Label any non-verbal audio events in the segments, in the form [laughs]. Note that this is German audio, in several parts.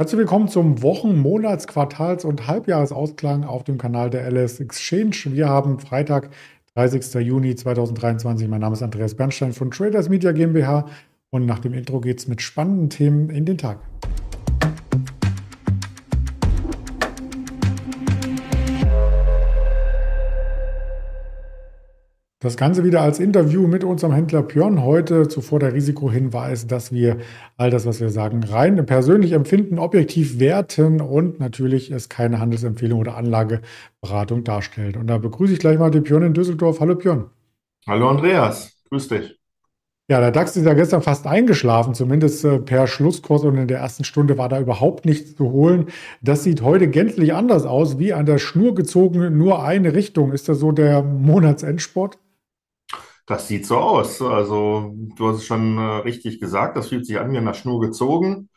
Herzlich willkommen zum Wochen-, Monats-, Quartals- und Halbjahresausklang auf dem Kanal der LS Exchange. Wir haben Freitag, 30. Juni 2023. Mein Name ist Andreas Bernstein von Traders Media GmbH und nach dem Intro geht es mit spannenden Themen in den Tag. Das Ganze wieder als Interview mit unserem Händler Björn. Heute zuvor der Risikohinweis, dass wir all das, was wir sagen, rein persönlich empfinden, objektiv werten und natürlich es keine Handelsempfehlung oder Anlageberatung darstellt. Und da begrüße ich gleich mal den Björn in Düsseldorf. Hallo Björn. Hallo Andreas, grüß dich. Ja, der DAX ist ja gestern fast eingeschlafen, zumindest äh, per Schlusskurs und in der ersten Stunde war da überhaupt nichts zu holen. Das sieht heute gänzlich anders aus, wie an der Schnur gezogen, nur eine Richtung. Ist das so der Monatsendsport? Das sieht so aus. Also, du hast es schon äh, richtig gesagt, das fühlt sich an wie an der Schnur gezogen.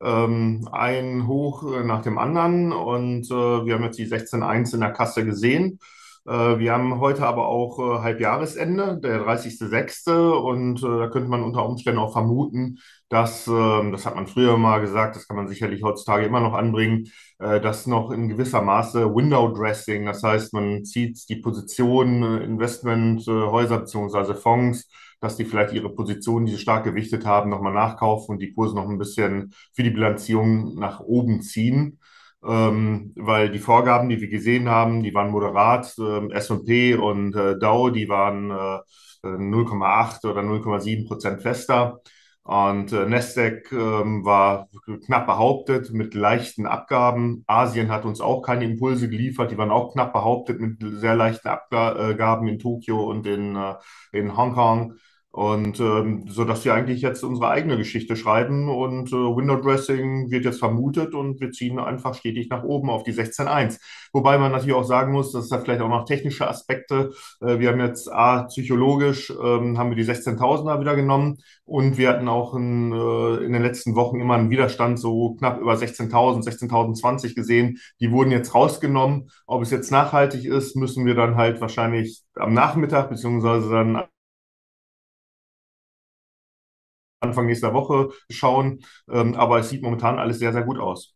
Ähm, ein Hoch äh, nach dem anderen und äh, wir haben jetzt die 16.1 in der Kasse gesehen. Äh, wir haben heute aber auch äh, Halbjahresende, der 30.06. Und äh, da könnte man unter Umständen auch vermuten, dass, ähm, das hat man früher mal gesagt, das kann man sicherlich heutzutage immer noch anbringen, dass noch in gewisser Maße Window Dressing, das heißt, man zieht die Position Investmenthäuser bzw. Fonds, dass die vielleicht ihre Positionen, die sie stark gewichtet haben, nochmal nachkaufen und die Kurse noch ein bisschen für die Bilanzierung nach oben ziehen ähm, weil die Vorgaben, die wir gesehen haben, die waren moderat. Ähm, S&P und äh, Dow, die waren äh, 0,8 oder 0,7 Prozent fester. Und äh, Nasdaq ähm, war knapp behauptet mit leichten Abgaben. Asien hat uns auch keine Impulse geliefert. Die waren auch knapp behauptet mit sehr leichten Abgaben in Tokio und in, äh, in Hongkong. Und ähm, so dass wir eigentlich jetzt unsere eigene Geschichte schreiben und äh, Window Dressing wird jetzt vermutet und wir ziehen einfach stetig nach oben auf die 16.1. Wobei man natürlich auch sagen muss, dass da vielleicht auch noch technische Aspekte. Äh, wir haben jetzt A, psychologisch ähm, haben wir die 16.000er wieder genommen und wir hatten auch in, äh, in den letzten Wochen immer einen Widerstand so knapp über 16.000, 16.020 gesehen. Die wurden jetzt rausgenommen. Ob es jetzt nachhaltig ist, müssen wir dann halt wahrscheinlich am Nachmittag beziehungsweise dann Anfang nächster Woche schauen. Ähm, aber es sieht momentan alles sehr, sehr gut aus.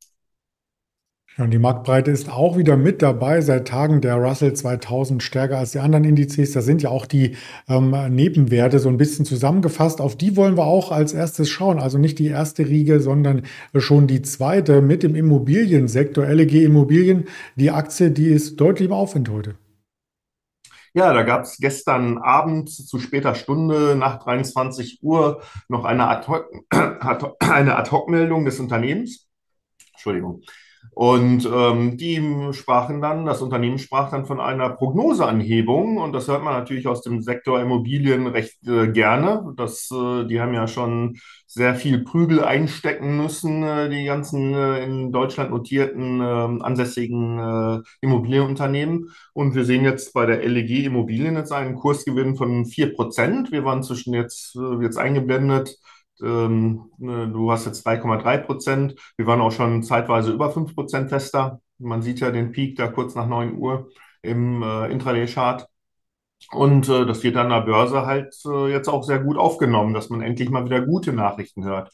Und die Marktbreite ist auch wieder mit dabei. Seit Tagen der Russell 2000 stärker als die anderen Indizes. Da sind ja auch die ähm, Nebenwerte so ein bisschen zusammengefasst. Auf die wollen wir auch als erstes schauen. Also nicht die erste Riege, sondern schon die zweite mit dem Immobiliensektor. LEG Immobilien, die Aktie, die ist deutlich im Aufwind heute. Ja, da gab es gestern Abend zu später Stunde nach 23 Uhr noch eine Ad-Hoc-Meldung [clears throat] des Unternehmens. Entschuldigung. Und ähm, die sprachen dann, das Unternehmen sprach dann von einer Prognoseanhebung und das hört man natürlich aus dem Sektor Immobilien recht äh, gerne. Das, äh, die haben ja schon sehr viel Prügel einstecken müssen, äh, die ganzen äh, in Deutschland notierten ähm, ansässigen äh, Immobilienunternehmen. Und wir sehen jetzt bei der LEG Immobilien jetzt einen Kursgewinn von 4%. Wir waren zwischen jetzt, äh, jetzt eingeblendet ähm, ne, du hast jetzt 3,3 Prozent. Wir waren auch schon zeitweise über 5 Prozent fester. Man sieht ja den Peak da kurz nach 9 Uhr im äh, Intraday-Chart. Und äh, das wird an der Börse halt äh, jetzt auch sehr gut aufgenommen, dass man endlich mal wieder gute Nachrichten hört.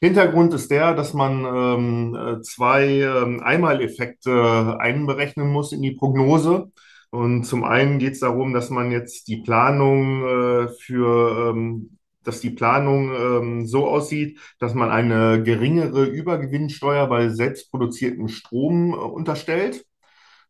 Hintergrund ist der, dass man ähm, äh, zwei ähm, Einmaleffekte einberechnen muss in die Prognose. Und zum einen geht es darum, dass man jetzt die Planung äh, für ähm, dass die Planung ähm, so aussieht, dass man eine geringere Übergewinnsteuer bei selbstproduziertem Strom äh, unterstellt.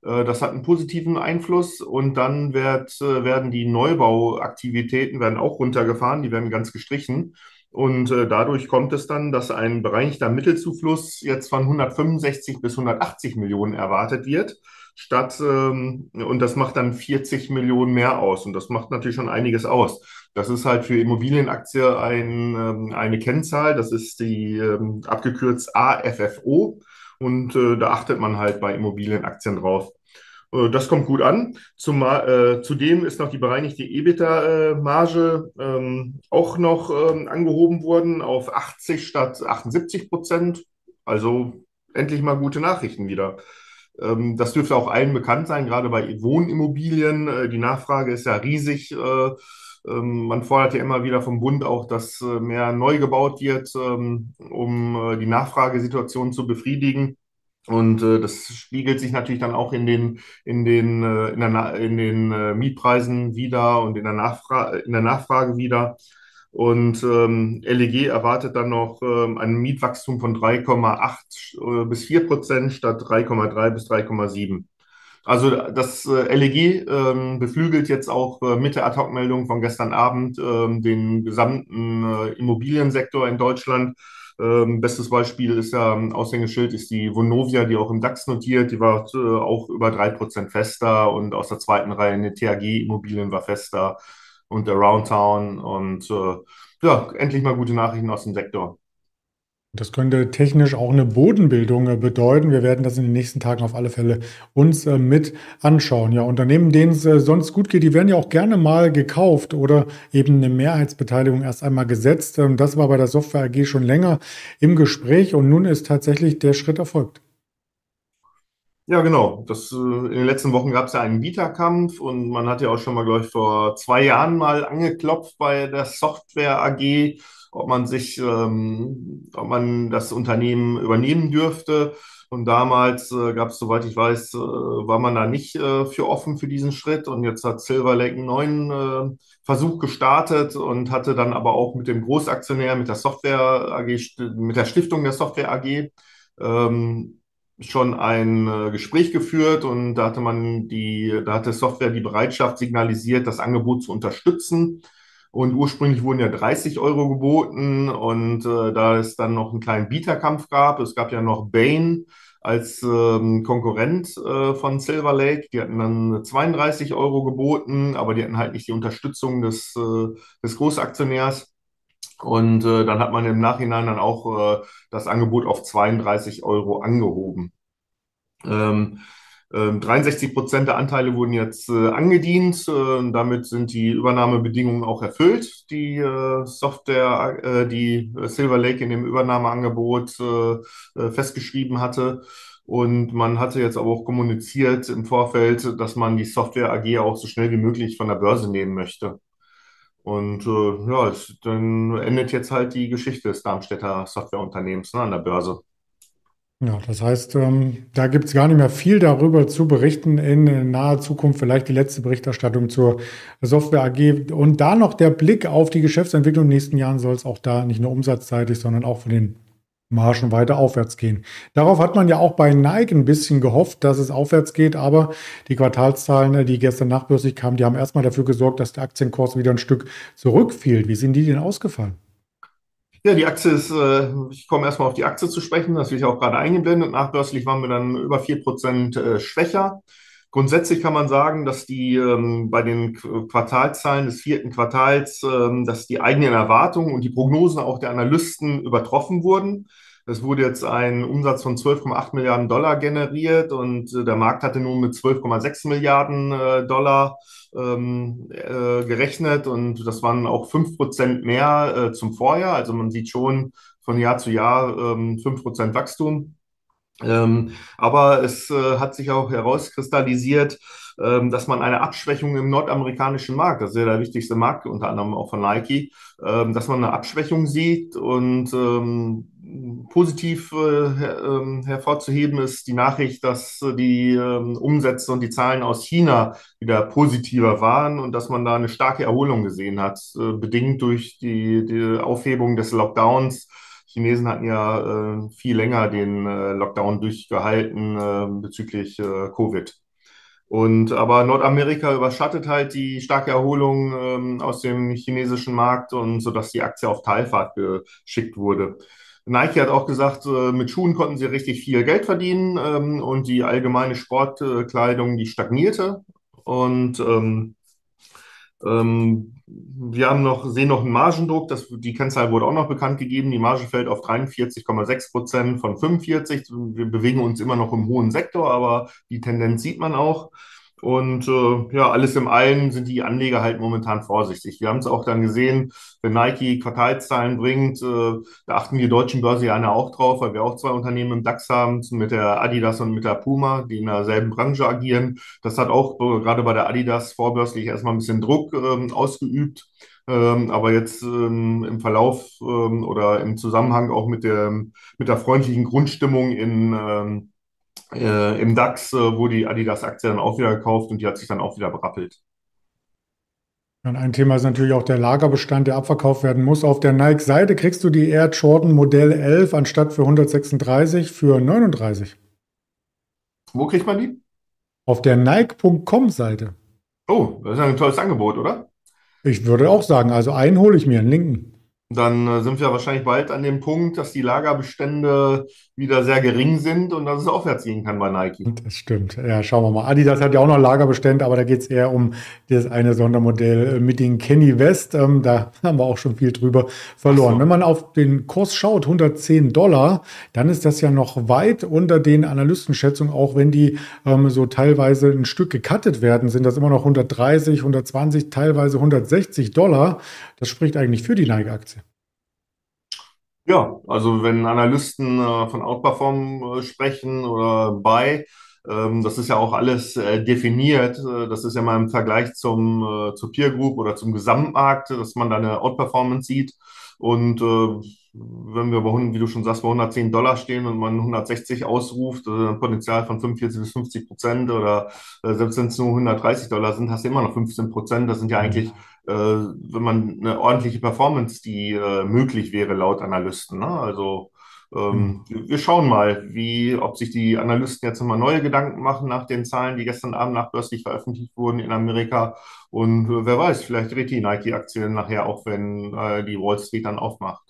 Äh, das hat einen positiven Einfluss und dann wird, äh, werden die Neubauaktivitäten werden auch runtergefahren, die werden ganz gestrichen. Und äh, dadurch kommt es dann, dass ein bereinigter Mittelzufluss jetzt von 165 bis 180 Millionen erwartet wird statt, ähm, und das macht dann 40 Millionen mehr aus. Und das macht natürlich schon einiges aus. Das ist halt für Immobilienaktie ein, ähm, eine Kennzahl, das ist die ähm, abgekürzt AFFO. Und äh, da achtet man halt bei Immobilienaktien drauf. Äh, das kommt gut an. Zum, äh, zudem ist noch die bereinigte EBITDA-Marge ähm, auch noch ähm, angehoben worden auf 80 statt 78 Prozent. Also endlich mal gute Nachrichten wieder. Ähm, das dürfte auch allen bekannt sein, gerade bei Wohnimmobilien. Äh, die Nachfrage ist ja riesig. Äh, Ähm, man fordert ja immer wieder vom Bund auch, dass äh, mehr neu gebaut wird, ähm, um äh, die Nachfragesituation zu befriedigen. Und äh, das spiegelt sich natürlich dann auch in den, in den, äh, in der, in den äh, Mietpreisen wieder und in der, Nachfra in der Nachfrage wieder. Und ähm, LEG erwartet dann noch ähm, ein Mietwachstum von 3,8 äh, bis 4 Prozent statt 3,3 bis 3,7. Also das äh, LEG ähm, beflügelt jetzt auch äh, mit der Ad-Hoc-Meldung von gestern Abend ähm, den gesamten äh, Immobiliensektor in Deutschland. Ähm, bestes Beispiel ist ja ähm, Aushängeschild ist die Vonovia, die auch im DAX notiert. Die war äh, auch über drei Prozent fester und aus der zweiten Reihe eine THG Immobilien war fester und der Roundtown und äh, ja, endlich mal gute Nachrichten aus dem Sektor. Das könnte technisch auch eine Bodenbildung äh, bedeuten. Wir werden das in den nächsten Tagen auf alle Fälle uns äh, mit anschauen. Ja, Unternehmen, denen es äh, sonst gut geht, die werden ja auch gerne mal gekauft oder eben eine Mehrheitsbeteiligung erst einmal gesetzt. Ähm, das war bei der Software AG schon länger im Gespräch und nun ist tatsächlich der Schritt erfolgt. Ja, genau. Das, in den letzten Wochen gab es ja einen Bieterkampf und man hat ja auch schon mal, glaube ich, vor zwei Jahren mal angeklopft bei der Software AG ob man sich, ähm, ob man das Unternehmen übernehmen dürfte. Und damals äh, gab es, soweit ich weiß, äh, war man da nicht äh, für offen für diesen Schritt. Und jetzt hat Silver Lake einen neuen äh, Versuch gestartet und hatte dann aber auch mit dem Großaktionär, mit der Software AG, mit der Stiftung der Software AG, ähm, schon ein äh, Gespräch geführt und da hatte man die, da hatte Software die Bereitschaft signalisiert, das Angebot zu unterstützen. Und ursprünglich wurden ja 30 Euro geboten und äh, da es dann noch einen kleinen Bieterkampf gab, es gab ja noch Bain als ähm, Konkurrent äh, von Silver Lake, die hatten dann 32 Euro geboten, aber die hatten halt nicht die Unterstützung des, äh, des Großaktionärs. Und äh, dann hat man im Nachhinein dann auch äh, das Angebot auf 32 Euro angehoben. Ähm, 63 ähm, Prozent der Anteile wurden jetzt äh, angedient. Äh, damit sind die Übernahmebedingungen auch erfüllt, die äh, Software, äh, die Silver Lake in dem Übernahmeangebot äh, äh, festgeschrieben hatte. Und man hatte jetzt aber auch kommuniziert im Vorfeld, dass man die Software AG auch so schnell wie möglich von der Börse nehmen möchte. Und ja, dann endet jetzt halt die Geschichte des Darmstädter Softwareunternehmens ne, an der Börse. Ja, das heißt, ähm, da gibt es gar nicht mehr viel darüber zu berichten in naher Zukunft. Vielleicht die letzte Berichterstattung zur Software AG. Und da noch der Blick auf die Geschäftsentwicklung in den nächsten Jahren soll es auch da nicht nur umsatzseitig, sondern auch von den Margen weiter aufwärts gehen. Darauf hat man ja auch bei Nike ein bisschen gehofft, dass es aufwärts geht, aber die Quartalszahlen, die gestern nachbörslich kamen, die haben erstmal dafür gesorgt, dass der Aktienkurs wieder ein Stück zurückfiel. Wie sind die denn ausgefallen? Ja, die Aktie ist, äh, ich komme erstmal auf die Aktie zu sprechen, das wird ja auch gerade eingeblendet. Nachbörslich waren wir dann über 4% äh, schwächer. Grundsätzlich kann man sagen, dass die ähm, bei den Quartalzahlen des vierten Quartals, ähm, dass die eigenen Erwartungen und die Prognosen auch der Analysten übertroffen wurden. Es wurde jetzt ein Umsatz von 12,8 Milliarden Dollar generiert und äh, der Markt hatte nun mit 12,6 Milliarden äh, Dollar ähm, äh, gerechnet und das waren auch 5 Prozent mehr äh, zum Vorjahr. Also man sieht schon von Jahr zu Jahr ähm, 5 Prozent Wachstum. Ähm, aber es äh, hat sich auch herauskristallisiert, ähm, dass man eine Abschwächung im nordamerikanischen Markt, das ist ja der wichtigste Markt, unter anderem auch von Nike, ähm, dass man eine Abschwächung sieht und ähm, positiv äh, her, ähm, hervorzuheben ist die Nachricht, dass äh, die ähm, Umsätze und die Zahlen aus China wieder positiver waren und dass man da eine starke Erholung gesehen hat, äh, bedingt durch die, die Aufhebung des Lockdowns. Chinesen hatten ja äh, viel länger den äh, Lockdown durchgehalten äh, bezüglich Covid. Und aber Nordamerika überschattet halt die starke Erholung ähm, aus dem chinesischen Markt und so dass die Aktie auf Teilfahrt geschickt wurde. Nike hat auch gesagt, äh, mit Schuhen konnten sie richtig viel Geld verdienen ähm, und die allgemeine Sportkleidung, die stagnierte. Und ähm, ähm, wir haben noch, sehen noch einen Margendruck. Das, die Kennzahl wurde auch noch bekannt gegeben. Die Marge fällt auf 43,6 Prozent von 45. Wir bewegen uns immer noch im hohen Sektor, aber die Tendenz sieht man auch. Und äh, ja, alles im Allen sind die Anleger halt momentan vorsichtig. Wir haben es auch dann gesehen, wenn Nike Quartalszahlen bringt, äh, da achten wir deutschen Börsianer auch drauf, weil wir auch zwei Unternehmen im DAX haben, mit der Adidas und mit der Puma, die in derselben Branche agieren. Das hat auch äh, gerade bei der Adidas vorbörslich erstmal ein bisschen Druck ähm, ausgeübt. Ähm, aber jetzt ähm, im Verlauf ähm, oder im Zusammenhang auch mit der, mit der freundlichen Grundstimmung in, ähm, äh, im DAX, äh, wurde die Adidas-Aktie dann auch wieder gekauft und die hat sich dann auch wieder berappelt. Und ein Thema ist natürlich auch der Lagerbestand, der abverkauft werden muss. Auf der Nike-Seite kriegst du die Air Jordan Modell 11 anstatt für 136 für 39. Wo kriegt man die? Auf der Nike.com-Seite. Oh, das ist ein tolles Angebot, oder? Ich würde auch sagen, also einen hole ich mir, einen linken. Dann äh, sind wir wahrscheinlich bald an dem Punkt, dass die Lagerbestände wieder sehr gering sind und dass es aufwärts gehen kann bei Nike. Das stimmt. Ja, schauen wir mal. Adidas hat ja auch noch Lagerbestände, aber da geht es eher um das eine Sondermodell äh, mit den Kenny West. Ähm, da [laughs] haben wir auch schon viel drüber verloren. So. Wenn man auf den Kurs schaut, 110 Dollar, dann ist das ja noch weit unter den Analystenschätzungen, auch wenn die ähm, so teilweise ein Stück gecuttet werden, sind das immer noch 130, 120, teilweise 160 Dollar. Das spricht eigentlich für die Nike-Aktie. Ja, also wenn Analysten äh, von Outperform äh, sprechen oder Buy, ähm, das ist ja auch alles äh, definiert. Äh, das ist ja mal im Vergleich zum, äh, zur Peer Group oder zum Gesamtmarkt, dass man da eine Outperformance sieht. Und äh, wenn wir bei, wie du schon sagst, bei 110 Dollar stehen und man 160 ausruft, äh, ein Potenzial von 45 bis 50 Prozent oder äh, selbst wenn es nur 130 Dollar sind, hast du immer noch 15 Prozent. Das sind ja eigentlich, äh, wenn man eine ordentliche Performance, die äh, möglich wäre laut Analysten. Ne? Also ähm, mhm. wir schauen mal, wie, ob sich die Analysten jetzt nochmal neue Gedanken machen nach den Zahlen, die gestern Abend nachbörslich veröffentlicht wurden in Amerika. Und äh, wer weiß, vielleicht dreht die Nike-Aktie nachher auch, wenn äh, die Wall Street dann aufmacht.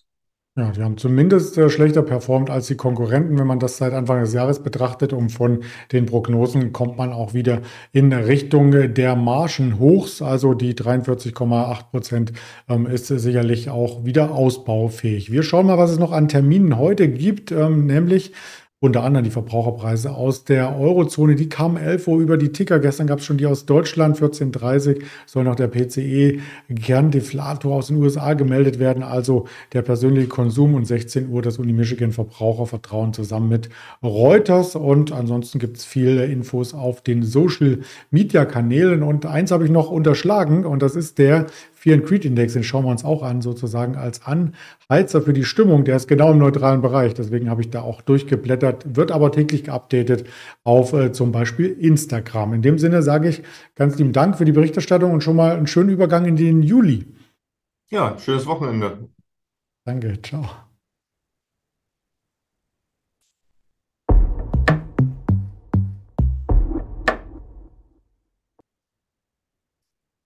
Ja, die haben zumindest äh, schlechter performt als die Konkurrenten, wenn man das seit Anfang des Jahres betrachtet. Und von den Prognosen kommt man auch wieder in Richtung der Margenhochs. Also die 43,8 Prozent ähm, ist sicherlich auch wieder ausbaufähig. Wir schauen mal, was es noch an Terminen heute gibt, ähm, nämlich unter anderem die Verbraucherpreise aus der Eurozone. Die kamen 11 Uhr über die Ticker. Gestern gab es schon die aus Deutschland. 14.30 soll noch der PCE Kerndeflator aus den USA gemeldet werden. Also der persönliche Konsum und 16 Uhr das Uni Michigan Verbrauchervertrauen zusammen mit Reuters. Und ansonsten gibt es viele Infos auf den Social Media Kanälen. Und eins habe ich noch unterschlagen und das ist der Fear and Creed Index, den schauen wir uns auch an, sozusagen als Anheizer für die Stimmung. Der ist genau im neutralen Bereich. Deswegen habe ich da auch durchgeblättert, wird aber täglich geupdatet auf äh, zum Beispiel Instagram. In dem Sinne sage ich ganz lieben Dank für die Berichterstattung und schon mal einen schönen Übergang in den Juli. Ja, schönes Wochenende. Danke, ciao.